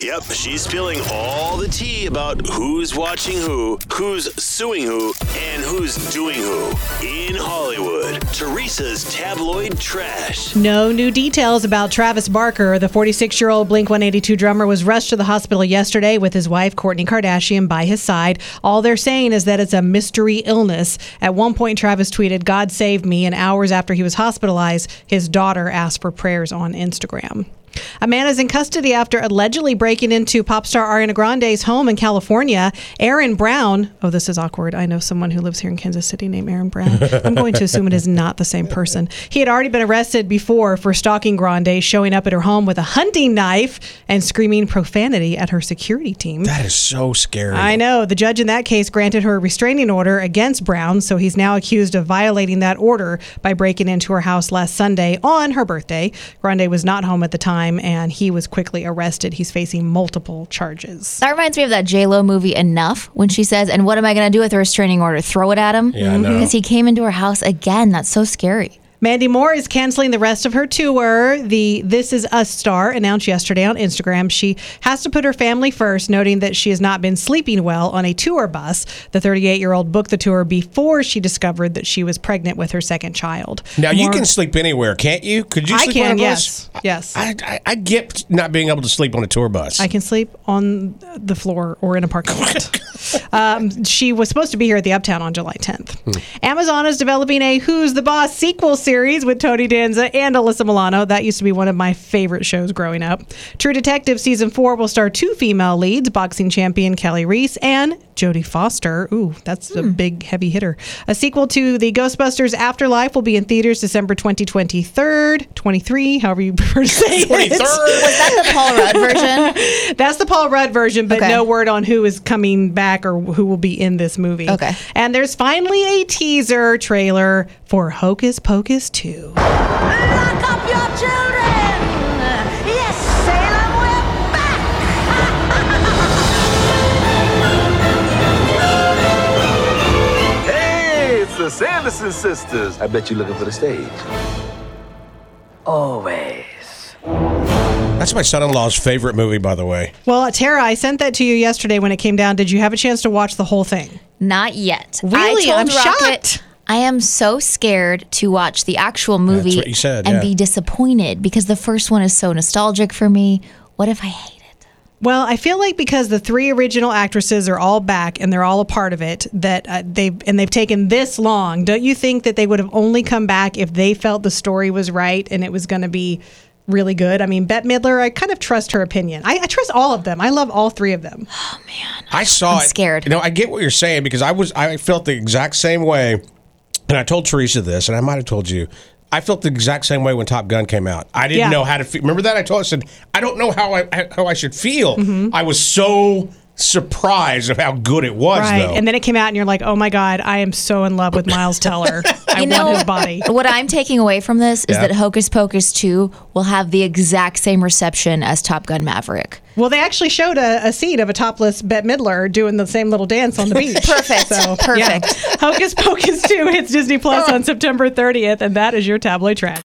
Yep, she's spilling all the tea about who's watching who, who's suing who, and who's doing who. In Hollywood, Teresa's tabloid trash. No new details about Travis Barker. The 46 year old Blink 182 drummer was rushed to the hospital yesterday with his wife, Kourtney Kardashian, by his side. All they're saying is that it's a mystery illness. At one point, Travis tweeted, God save me, and hours after he was hospitalized, his daughter asked for prayers on Instagram. A man is in custody after allegedly breaking into pop star Ariana Grande's home in California. Aaron Brown, oh, this is awkward. I know someone who lives here in Kansas City named Aaron Brown. I'm going to assume it is not the same person. He had already been arrested before for stalking Grande, showing up at her home with a hunting knife and screaming profanity at her security team. That is so scary. I know. The judge in that case granted her a restraining order against Brown, so he's now accused of violating that order by breaking into her house last Sunday on her birthday. Grande was not home at the time, and he was quickly arrested. He's facing multiple charges. That reminds me of that J Lo movie Enough when she says, "And what am I going to do with a restraining order? Throw it at him?" Yeah, I know. Because he came into her house again. That's so scary. Mandy Moore is canceling the rest of her tour. The This Is Us star announced yesterday on Instagram she has to put her family first, noting that she has not been sleeping well on a tour bus. The 38 year old booked the tour before she discovered that she was pregnant with her second child. Now you can sleep anywhere, can't you? Could you I can, on a bus? yes. Yes. I, I, I get not being able to sleep on a tour bus. I can sleep on the floor or in a parking lot. um, she was supposed to be here at the Uptown on July 10th. Amazon is developing a Who's the Boss sequel series with Tony Danza and Alyssa Milano. That used to be one of my favorite shows growing up. True Detective season four will star two female leads boxing champion Kali Reis and Jodie Foster. Ooh, that's a hmm. big, heavy hitter. A sequel to the Ghostbusters Afterlife will be in theaters December 2023, 23, however you prefer to say it. 23rd. Was that the Paul Rudd version? That's the Paul Rudd version, but Okay. no word on who is coming back or who will be in this movie. Okay. And there's finally a teaser trailer for Hocus Pocus 2. Lock up your children! Yes, Salem, we're back! Hey, it's the Sanderson sisters. I bet you're looking for the stage. Always. That's my son-in-law's favorite movie, by the way. Well, Tara, I sent that to you yesterday when it came down. Did you have a chance to watch the whole thing? Not yet. Really? I I'm Rocket, shocked. I am so scared to watch the actual movie what you said, and yeah. be disappointed because the first one is so nostalgic for me. What if I hate it? Well, I feel like because the three original actresses are all back and they're all a part of it, that uh, they've and they've taken this long. Don't you think that they would have only come back if they felt the story was right and it was going to be really good? I mean, Bette Midler, I kind of trust her opinion. I, I trust all of them. I love all three of them. Oh man, I saw I'm it. scared. You know, I get what you're saying because I was I felt the exact same way, and I told Teresa this, and I might have told you. I felt the exact same way when Top Gun came out. I didn't Yeah. know how to feel. Remember that I told I said I don't know how I how I should feel. Mm-hmm. I was so surprised of how good it was, Right. though. And then it came out and you're like, oh my God, I am so in love with Miles Teller. I You want his body. what I'm taking away from this is Yeah. that Hocus Pocus 2 will have the exact same reception as Top Gun Maverick. Well, they actually showed a, a scene of a topless Bette Midler doing the same little dance on the beach. Perfect. So, Perfect. yeah. Hocus Pocus 2 hits Disney Plus oh. on September 30th, and that is your tabloid track.